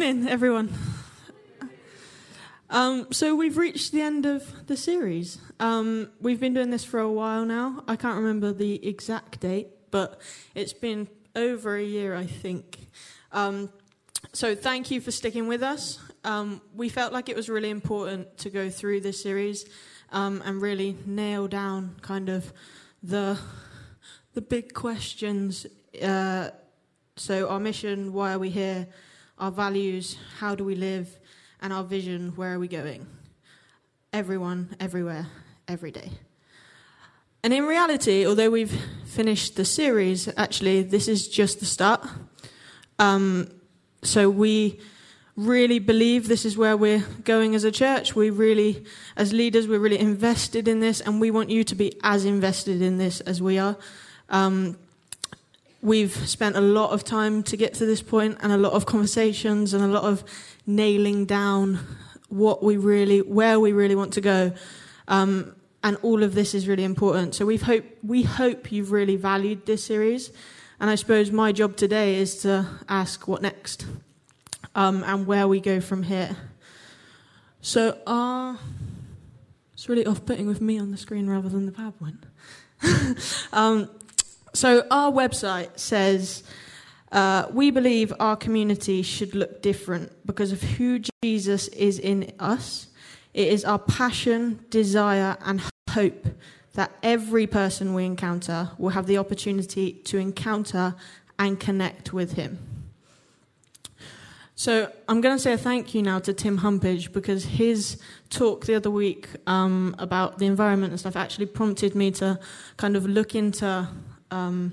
Morning, everyone. Um, so we've reached the end of the series. Um, we've been doing this for a while now. I can't remember the exact date, but it's been over a year, I think. Um, so thank you for sticking with us. Um, we felt like it was really important to go through this series um, and really nail down kind of the the big questions. Uh, so our mission, why are we here? Our values, how do we live? And our vision, where are we going? Everyone, everywhere, every day. And in reality, although we've finished the series, actually, this is just the start. Um, so we really believe this is where we're going as a church. We really, as leaders, we're really invested in this, and we want you to be as invested in this as we are. Um, we've spent a lot of time to get to this point, and a lot of conversations, and a lot of nailing down what we really, where we really want to go. Um, and all of this is really important. So we've hope we hope you've really valued this series. And I suppose my job today is to ask what next um, and where we go from here. So, uh, it's really off putting with me on the screen rather than the PowerPoint. um, so, our website says uh, we believe our community should look different because of who Jesus is in us. It is our passion, desire, and hope that every person we encounter will have the opportunity to encounter and connect with him. So I'm going to say a thank you now to Tim Humpage because his talk the other week um, about the environment and stuff actually prompted me to kind of look into um,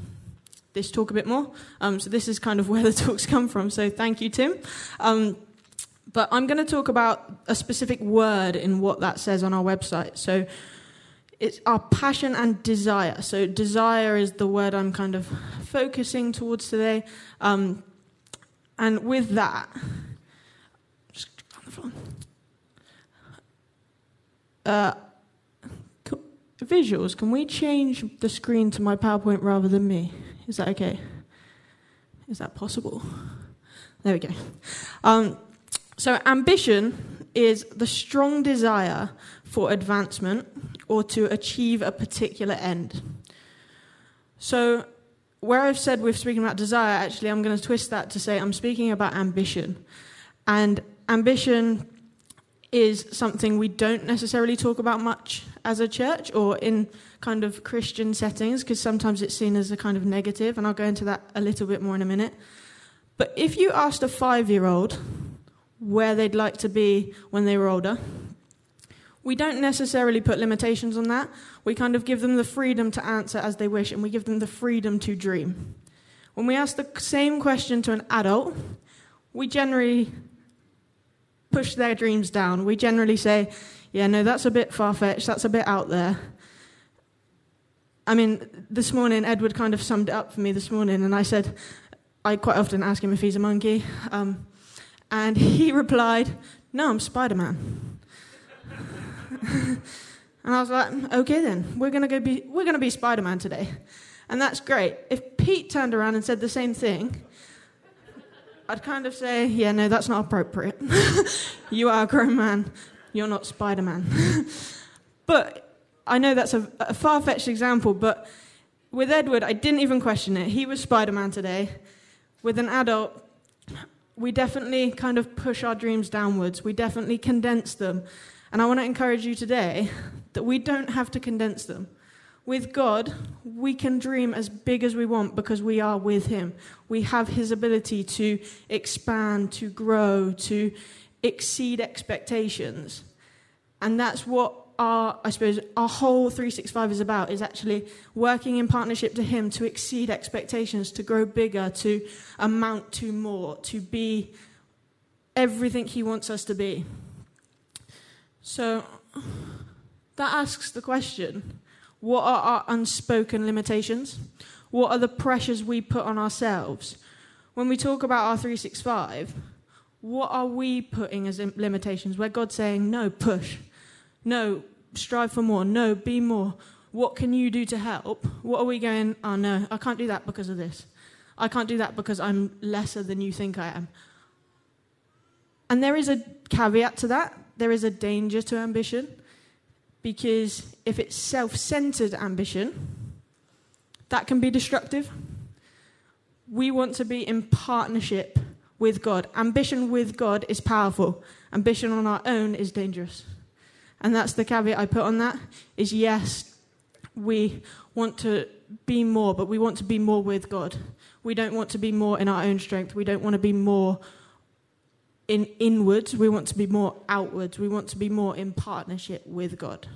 this talk a bit more. Um, so this is kind of where the talks come from. So thank you, Tim. Um, but I'm going to talk about a specific word in what that says on our website. So it's our passion and desire. So desire is the word I'm kind of focusing towards today. Um, and with that, just on the floor. Uh, visuals, can we change the screen to my PowerPoint rather than me? Is that okay? Is that possible? There we go. Um, so, ambition is the strong desire for advancement or to achieve a particular end. So, where I've said we're speaking about desire, actually, I'm going to twist that to say I'm speaking about ambition. And ambition is something we don't necessarily talk about much as a church or in kind of Christian settings because sometimes it's seen as a kind of negative, and I'll go into that a little bit more in a minute. But if you asked a five year old where they'd like to be when they were older, we don't necessarily put limitations on that. We kind of give them the freedom to answer as they wish, and we give them the freedom to dream. When we ask the same question to an adult, we generally push their dreams down. We generally say, yeah, no, that's a bit far fetched, that's a bit out there. I mean, this morning, Edward kind of summed it up for me this morning, and I said, I quite often ask him if he's a monkey. Um, and he replied, No, I'm Spider Man. and I was like, okay then, we're gonna go be we're gonna be Spider-Man today. And that's great. If Pete turned around and said the same thing, I'd kind of say, yeah, no, that's not appropriate. you are a grown man. You're not Spider Man. but I know that's a, a far fetched example, but with Edward, I didn't even question it. He was Spider Man today. With an adult, we definitely kind of push our dreams downwards, we definitely condense them. And I want to encourage you today that we don't have to condense them. With God, we can dream as big as we want because we are with Him. We have His ability to expand, to grow, to exceed expectations. And that's what our, I suppose, our whole 365 is about, is actually working in partnership to Him to exceed expectations, to grow bigger, to amount to more, to be everything He wants us to be. So that asks the question what are our unspoken limitations? What are the pressures we put on ourselves? When we talk about our 365, what are we putting as limitations? Where God's saying, no, push. No, strive for more. No, be more. What can you do to help? What are we going, oh no, I can't do that because of this. I can't do that because I'm lesser than you think I am. And there is a caveat to that. There is a danger to ambition because if it's self centered ambition, that can be destructive. We want to be in partnership with God. Ambition with God is powerful. Ambition on our own is dangerous. And that's the caveat I put on that is yes, we want to be more, but we want to be more with God. We don't want to be more in our own strength. We don't want to be more in inwards. We want to be more outwards. We want to be more in partnership with God.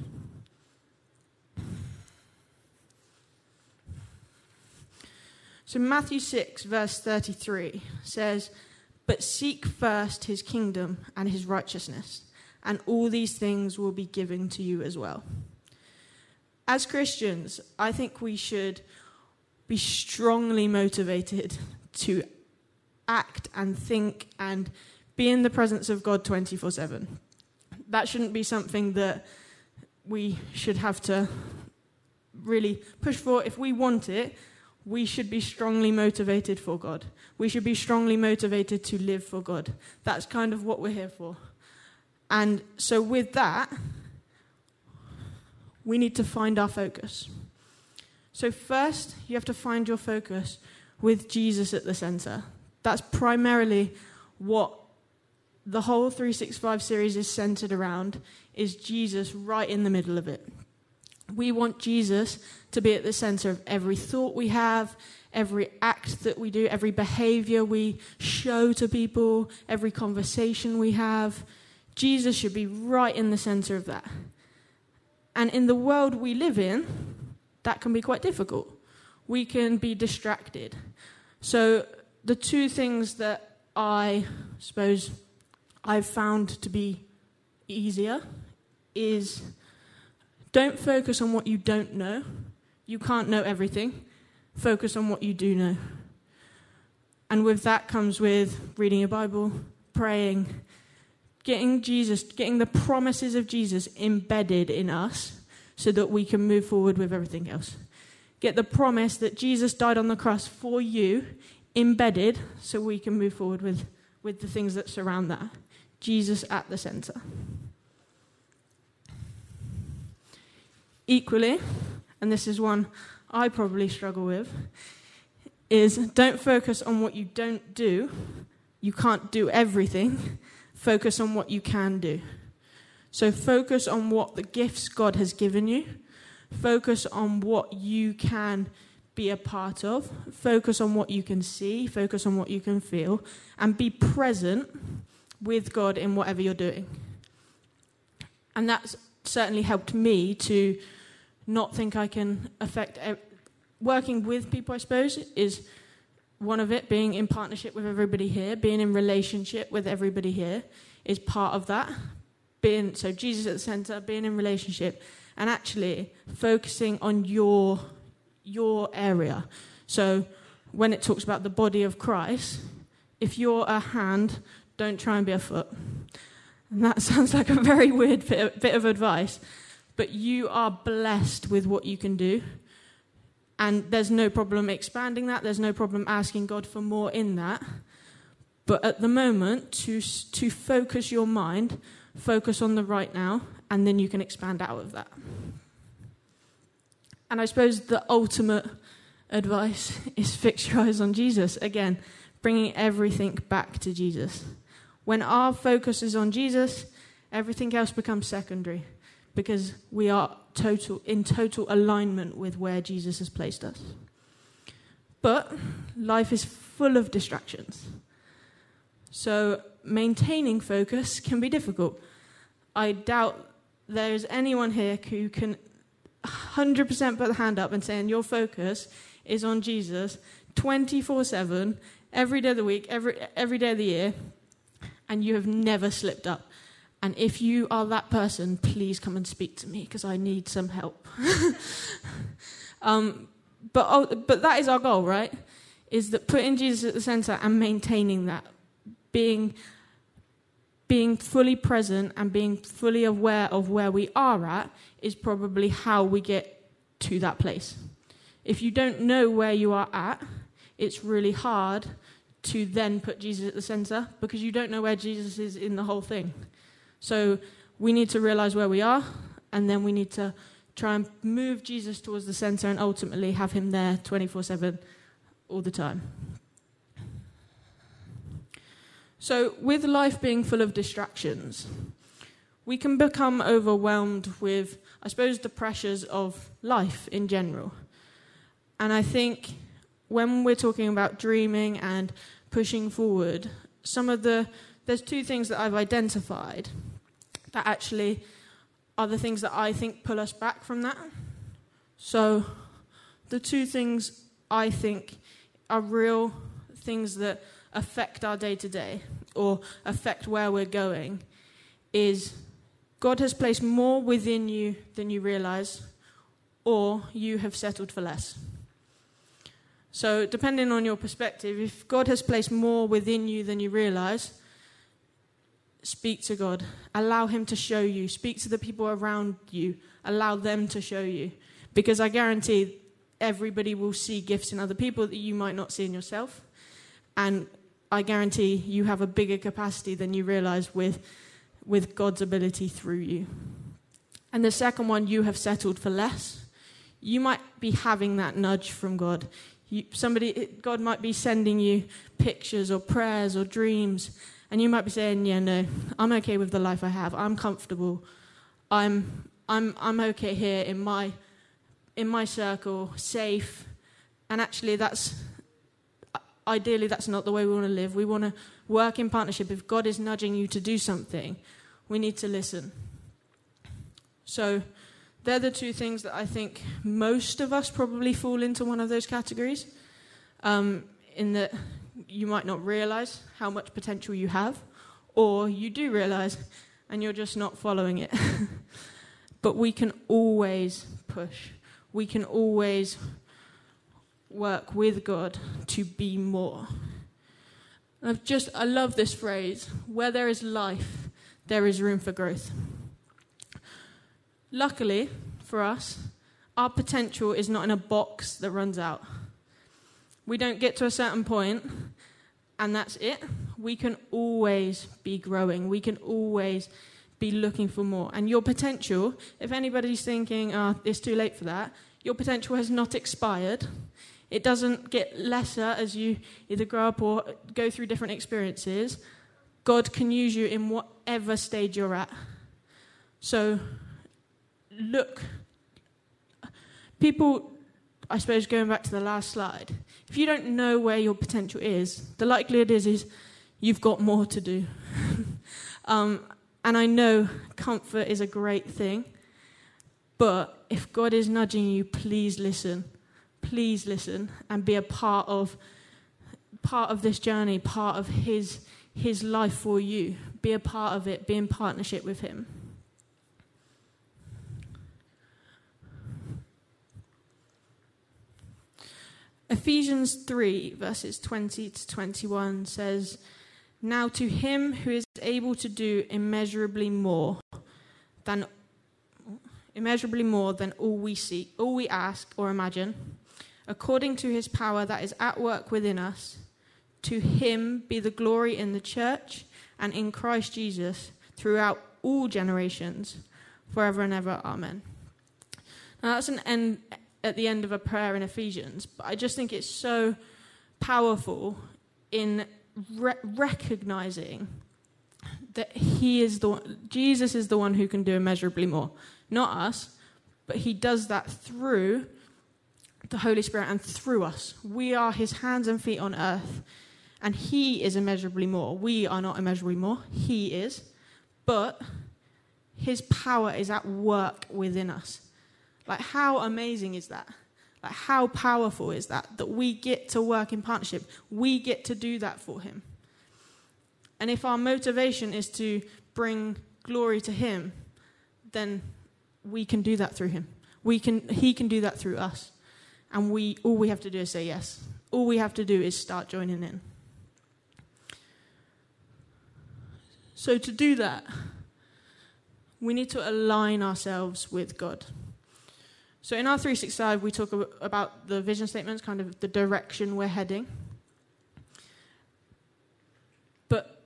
So Matthew 6, verse 33 says, But seek first his kingdom and his righteousness, and all these things will be given to you as well. As Christians, I think we should be strongly motivated to act and think and be in the presence of God 24 7. That shouldn't be something that we should have to really push for. If we want it, we should be strongly motivated for God. We should be strongly motivated to live for God. That's kind of what we're here for. And so, with that, we need to find our focus. So, first, you have to find your focus with Jesus at the center. That's primarily what the whole 365 series is centered around is Jesus right in the middle of it. We want Jesus to be at the center of every thought we have, every act that we do, every behavior we show to people, every conversation we have. Jesus should be right in the center of that. And in the world we live in, that can be quite difficult. We can be distracted. So, the two things that I suppose I've found to be easier is don't focus on what you don't know. You can't know everything. Focus on what you do know. And with that comes with reading your Bible, praying, getting Jesus, getting the promises of Jesus embedded in us so that we can move forward with everything else. Get the promise that Jesus died on the cross for you embedded so we can move forward with, with the things that surround that. Jesus at the center. Equally, and this is one I probably struggle with, is don't focus on what you don't do. You can't do everything. Focus on what you can do. So focus on what the gifts God has given you. Focus on what you can be a part of. Focus on what you can see. Focus on what you can feel. And be present with God in whatever you're doing. And that's certainly helped me to not think I can affect. Working with people, I suppose, is one of it. Being in partnership with everybody here, being in relationship with everybody here, is part of that. Being so Jesus at the center, being in relationship, and actually focusing on your your area. So when it talks about the body of Christ, if you're a hand, don't try and be a foot. And that sounds like a very weird bit, of advice, but you are blessed with what you can do. And there's no problem expanding that, there's no problem asking God for more in that. But at the moment, to, to focus your mind, focus on the right now, and then you can expand out of that. And I suppose the ultimate advice is fix your eyes on Jesus. Again, bringing everything back to Jesus. When our focus is on Jesus, everything else becomes secondary because we are total in total alignment with where Jesus has placed us. But life is full of distractions. So maintaining focus can be difficult. I doubt there's anyone here who can 100% put the hand up and saying your focus is on Jesus 24 7, every day of the week, every, every day of the year, and you have never slipped up. And if you are that person, please come and speak to me because I need some help. um, but, oh, but that is our goal, right? Is that putting Jesus at the center and maintaining that, being, being fully present and being fully aware of where we are at is probably how we get to that place. If you don't know where you are at, it's really hard to then put Jesus at the center because you don't know where Jesus is in the whole thing. So we need to realize where we are, and then we need to try and move Jesus towards the center and ultimately have him there 24 7 all the time. So, with life being full of distractions, we can become overwhelmed with, I suppose, the pressures of life in general. And I think when we're talking about dreaming and pushing forward, some of the there's two things that I've identified that actually are the things that I think pull us back from that. So the two things I think are real things that affect our day to day or affect where we're going is God has placed more within you than you realize, or you have settled for less. So, depending on your perspective, if God has placed more within you than you realize, speak to God. Allow Him to show you. Speak to the people around you. Allow them to show you. Because I guarantee everybody will see gifts in other people that you might not see in yourself. And I guarantee you have a bigger capacity than you realize with, with God's ability through you. And the second one, you have settled for less. You might be having that nudge from God. You, somebody, God might be sending you pictures or prayers or dreams, and you might be saying, "Yeah, no, I'm okay with the life I have. I'm comfortable. I'm, I'm, I'm okay here in my, in my circle, safe." And actually, that's ideally that's not the way we want to live. We want to work in partnership. If God is nudging you to do something, we need to listen. So they're the two things that I think most of us probably fall into one of those categories. Um, in that you might not realize how much potential you have, or you do realize and you're just not following it. but we can always push, we can always work with God to be more. I've just, I love this phrase where there is life, there is room for growth. Luckily for us, our potential is not in a box that runs out. We don't get to a certain point and that's it. We can always be growing. We can always be looking for more. And your potential, if anybody's thinking, oh, it's too late for that, your potential has not expired. It doesn't get lesser as you either grow up or go through different experiences. God can use you in whatever stage you're at. So look, people, I suppose, going back to the last slide, if you don't know where your potential is, the likelihood is, is you've got more to do. um, and I know comfort is a great thing, but if God is nudging you, please listen. Please listen and be a part of part of this journey, part of His His life for you. Be a part of it. Be in partnership with Him. Ephesians 3, verses 20 to 21 says, Now to him who is able to do immeasurably more than immeasurably more than all we see, all we ask or imagine, according to his power that is at work within us, to him be the glory in the church and in Christ Jesus throughout all generations, forever and ever. Amen. Now that's an end at the end of a prayer in Ephesians, but I just think it's so powerful in re- recognizing that he is the one, Jesus is the one who can do immeasurably more, not us, but he does that through the Holy Spirit and through us. We are his hands and feet on earth, and he is immeasurably more. We are not immeasurably more, he is, but his power is at work within us. Like, how amazing is that? Like, how powerful is that? That we get to work in partnership. We get to do that for Him. And if our motivation is to bring glory to Him, then we can do that through Him. We can, he can do that through us. And we, all we have to do is say yes. All we have to do is start joining in. So, to do that, we need to align ourselves with God. So in our 365, we talk about the vision statements, kind of the direction we're heading. But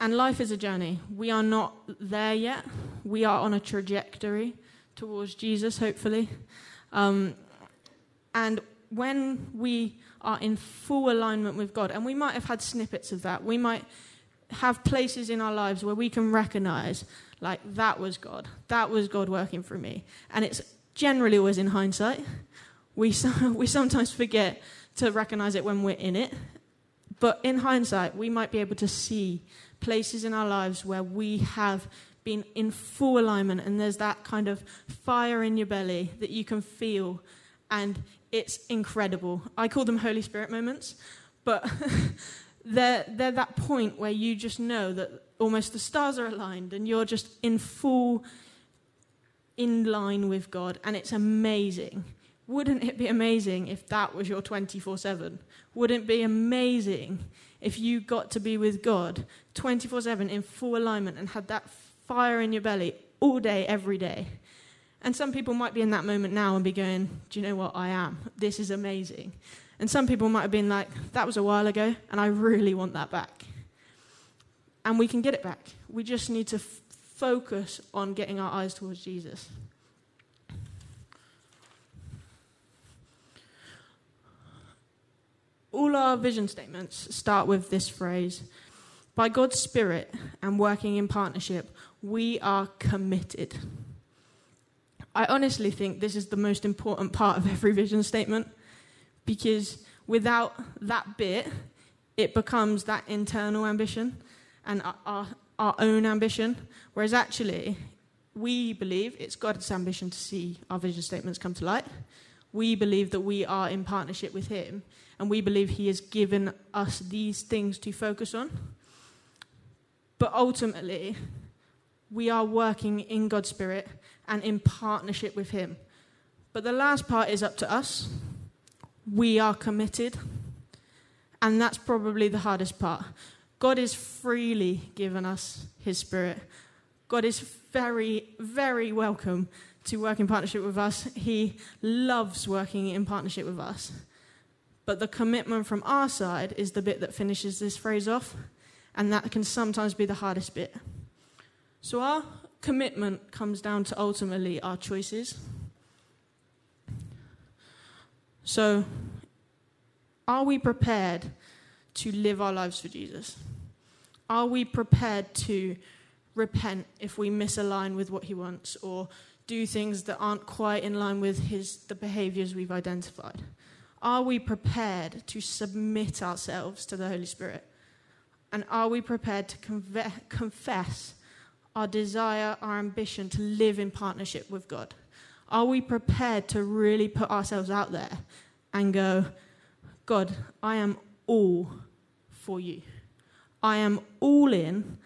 and life is a journey. We are not there yet. We are on a trajectory towards Jesus, hopefully. Um, and when we are in full alignment with God, and we might have had snippets of that, we might have places in our lives where we can recognize, like, that was God. That was God working for me. And it's generally always in hindsight. We, we sometimes forget to recognize it when we're in it. But in hindsight, we might be able to see places in our lives where we have been in full alignment and there's that kind of fire in your belly that you can feel and it's incredible. I call them Holy Spirit moments, but they're, they're that point where you just know that almost the stars are aligned and you're just in full in line with God and it's amazing. Wouldn't it be amazing if that was your 24 7? Wouldn't it be amazing if you got to be with God 24 7 in full alignment and had that fire in your belly all day, every day? And some people might be in that moment now and be going, Do you know what? I am. This is amazing. And some people might have been like, That was a while ago, and I really want that back. And we can get it back. We just need to f- focus on getting our eyes towards Jesus. All our vision statements start with this phrase By God's Spirit and working in partnership, we are committed. I honestly think this is the most important part of every vision statement because without that bit, it becomes that internal ambition and our, our own ambition. Whereas actually, we believe it's God's ambition to see our vision statements come to light. We believe that we are in partnership with Him and we believe He has given us these things to focus on. But ultimately, we are working in God's Spirit and in partnership with Him. But the last part is up to us. We are committed. And that's probably the hardest part. God is freely given us His Spirit. God is very, very welcome to work in partnership with us. He loves working in partnership with us. But the commitment from our side is the bit that finishes this phrase off, and that can sometimes be the hardest bit. So our commitment comes down to ultimately our choices. So, are we prepared to live our lives for Jesus? Are we prepared to repent if we misalign with what he wants or do things that aren't quite in line with his the behaviors we've identified? Are we prepared to submit ourselves to the Holy Spirit? And are we prepared to conve- confess our desire, our ambition to live in partnership with God? Are we prepared to really put ourselves out there and go, God, I am all for you. I am all in.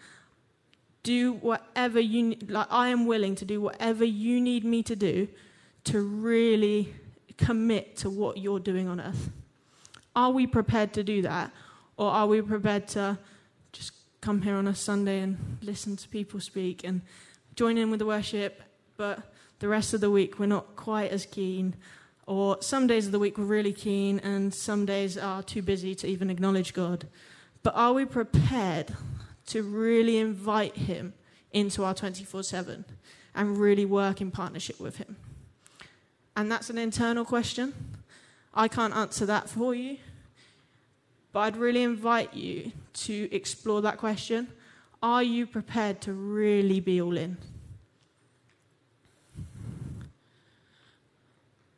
Do whatever you like I am willing to do whatever you need me to do to really commit to what you're doing on earth? Are we prepared to do that? Or are we prepared to just come here on a Sunday and listen to people speak and join in with the worship, but the rest of the week we're not quite as keen? Or some days of the week we're really keen, and some days are too busy to even acknowledge God. But are we prepared to really invite Him into our 24 7 and really work in partnership with Him? And that's an internal question. I can't answer that for you. But I'd really invite you to explore that question. Are you prepared to really be all in?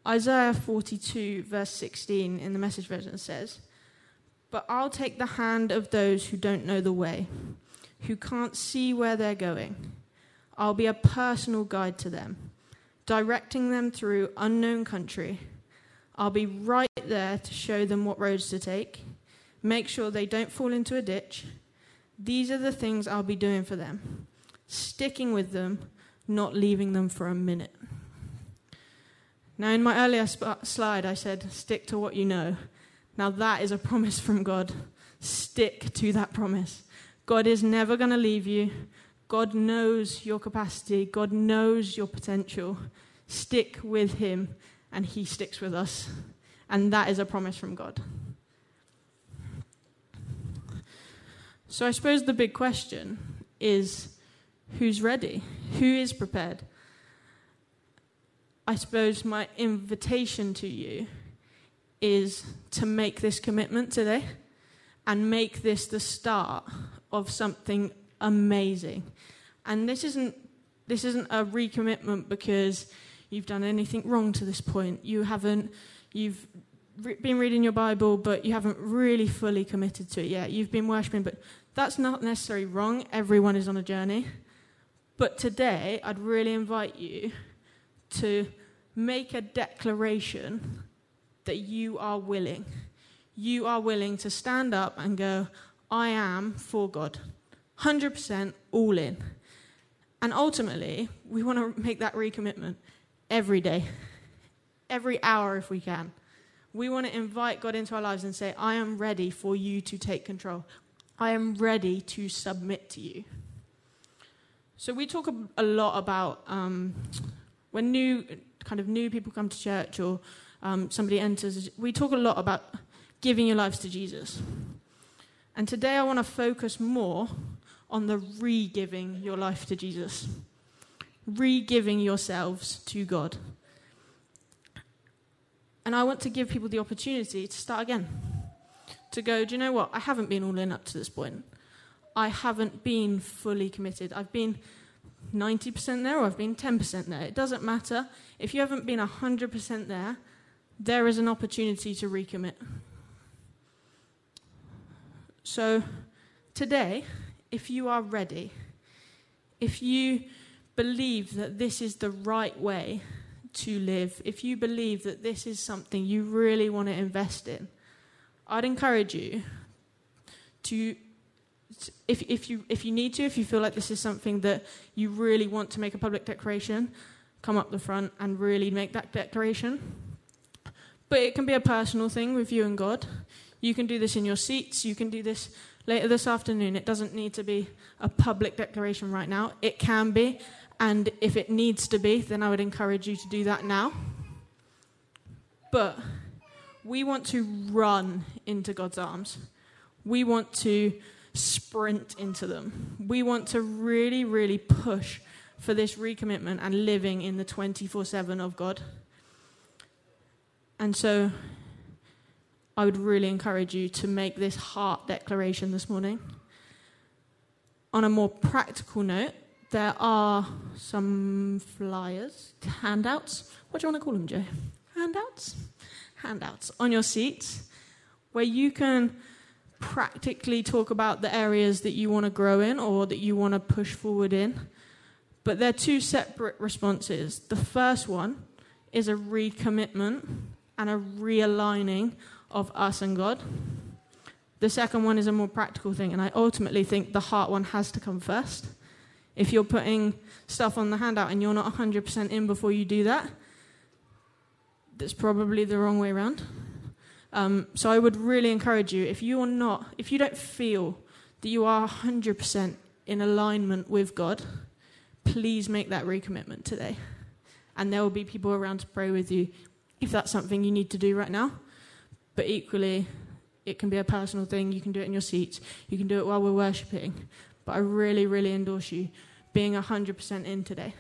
Isaiah 42, verse 16 in the message version says, But I'll take the hand of those who don't know the way, who can't see where they're going. I'll be a personal guide to them directing them through unknown country. I'll be right there to show them what roads to take, make sure they don't fall into a ditch. These are the things I'll be doing for them, sticking with them, not leaving them for a minute. Now, in my earlier sp- slide, I said, stick to what you know. Now, that is a promise from God. Stick to that promise. God is never going to leave you. God knows your capacity, God knows your potential. Stick with Him, and He sticks with us. And that is a promise from God. So I suppose the big question is who's ready? Who is prepared? I suppose my invitation to you is to make this commitment today and make this the start of something amazing. And this isn't this isn't a recommitment because you've done anything wrong to this point. You haven't you've re- been reading your Bible, but you haven't really fully committed to it yet. You've been worshiping, but that's not necessarily wrong. Everyone is on a journey. But today, I'd really invite you to make a declaration that you are willing. You are willing to stand up and go, I am for God. 100% all in. And ultimately, we want to make that recommitment every day, every hour if we can. We want to invite God into our lives and say, I am ready for you to take control. I am ready to submit to you. So we talk a, lot about um, when new kind of new people come to church or um, somebody enters. We talk a lot about giving your lives to Jesus. And today I want to focus more on the re giving your life to Jesus, re giving yourselves to God. And I want to give people the opportunity to start again. To go, do you know what? I haven't been all in up to this point. I haven't been fully committed. I've been 90% there or I've been 10% there. It doesn't matter. If you haven't been 100% there, there is an opportunity to recommit. So, today, if you are ready, if you believe that this is the right way to live, if you believe that this is something you really want to invest in, I'd encourage you to if, if, you, if you need to, if you feel like this is something that you really want to make a public declaration, come up the front and really make that declaration. But it can be a personal thing with you and God. You can do this in your seats, you can do this later this afternoon. It doesn't need to be a public declaration right now. It can be, and if it needs to be, then I would encourage you to do that now. But we want to run into God's arms. We want to sprint into them. We want to really, really push for this recommitment and living in the 24 7 of God. And so I would really encourage you to make this heart declaration this morning. On a more practical note, there are some flyers, handouts. What do you want to call them, Joe? Handouts? Handouts on your seats where you can practically talk about the areas that you want to grow in or that you want to push forward in. But they're two separate responses. The first one is a recommitment and a realigning of us and God. The second one is a more practical thing, and I ultimately think the heart one has to come first. If you're putting stuff on the handout and you're not 100% in before you do that, that's probably the wrong way around. Um, so I would really encourage you, if you are not, if you don't feel that you are 100% in alignment with God, please make that recommitment today. And there will be people around to pray with you if that's something you need to do right now. But equally, it can be a personal thing. You can do it in your seats. You can do it while we're worshipping. But I really, really endorse you being 100% in today.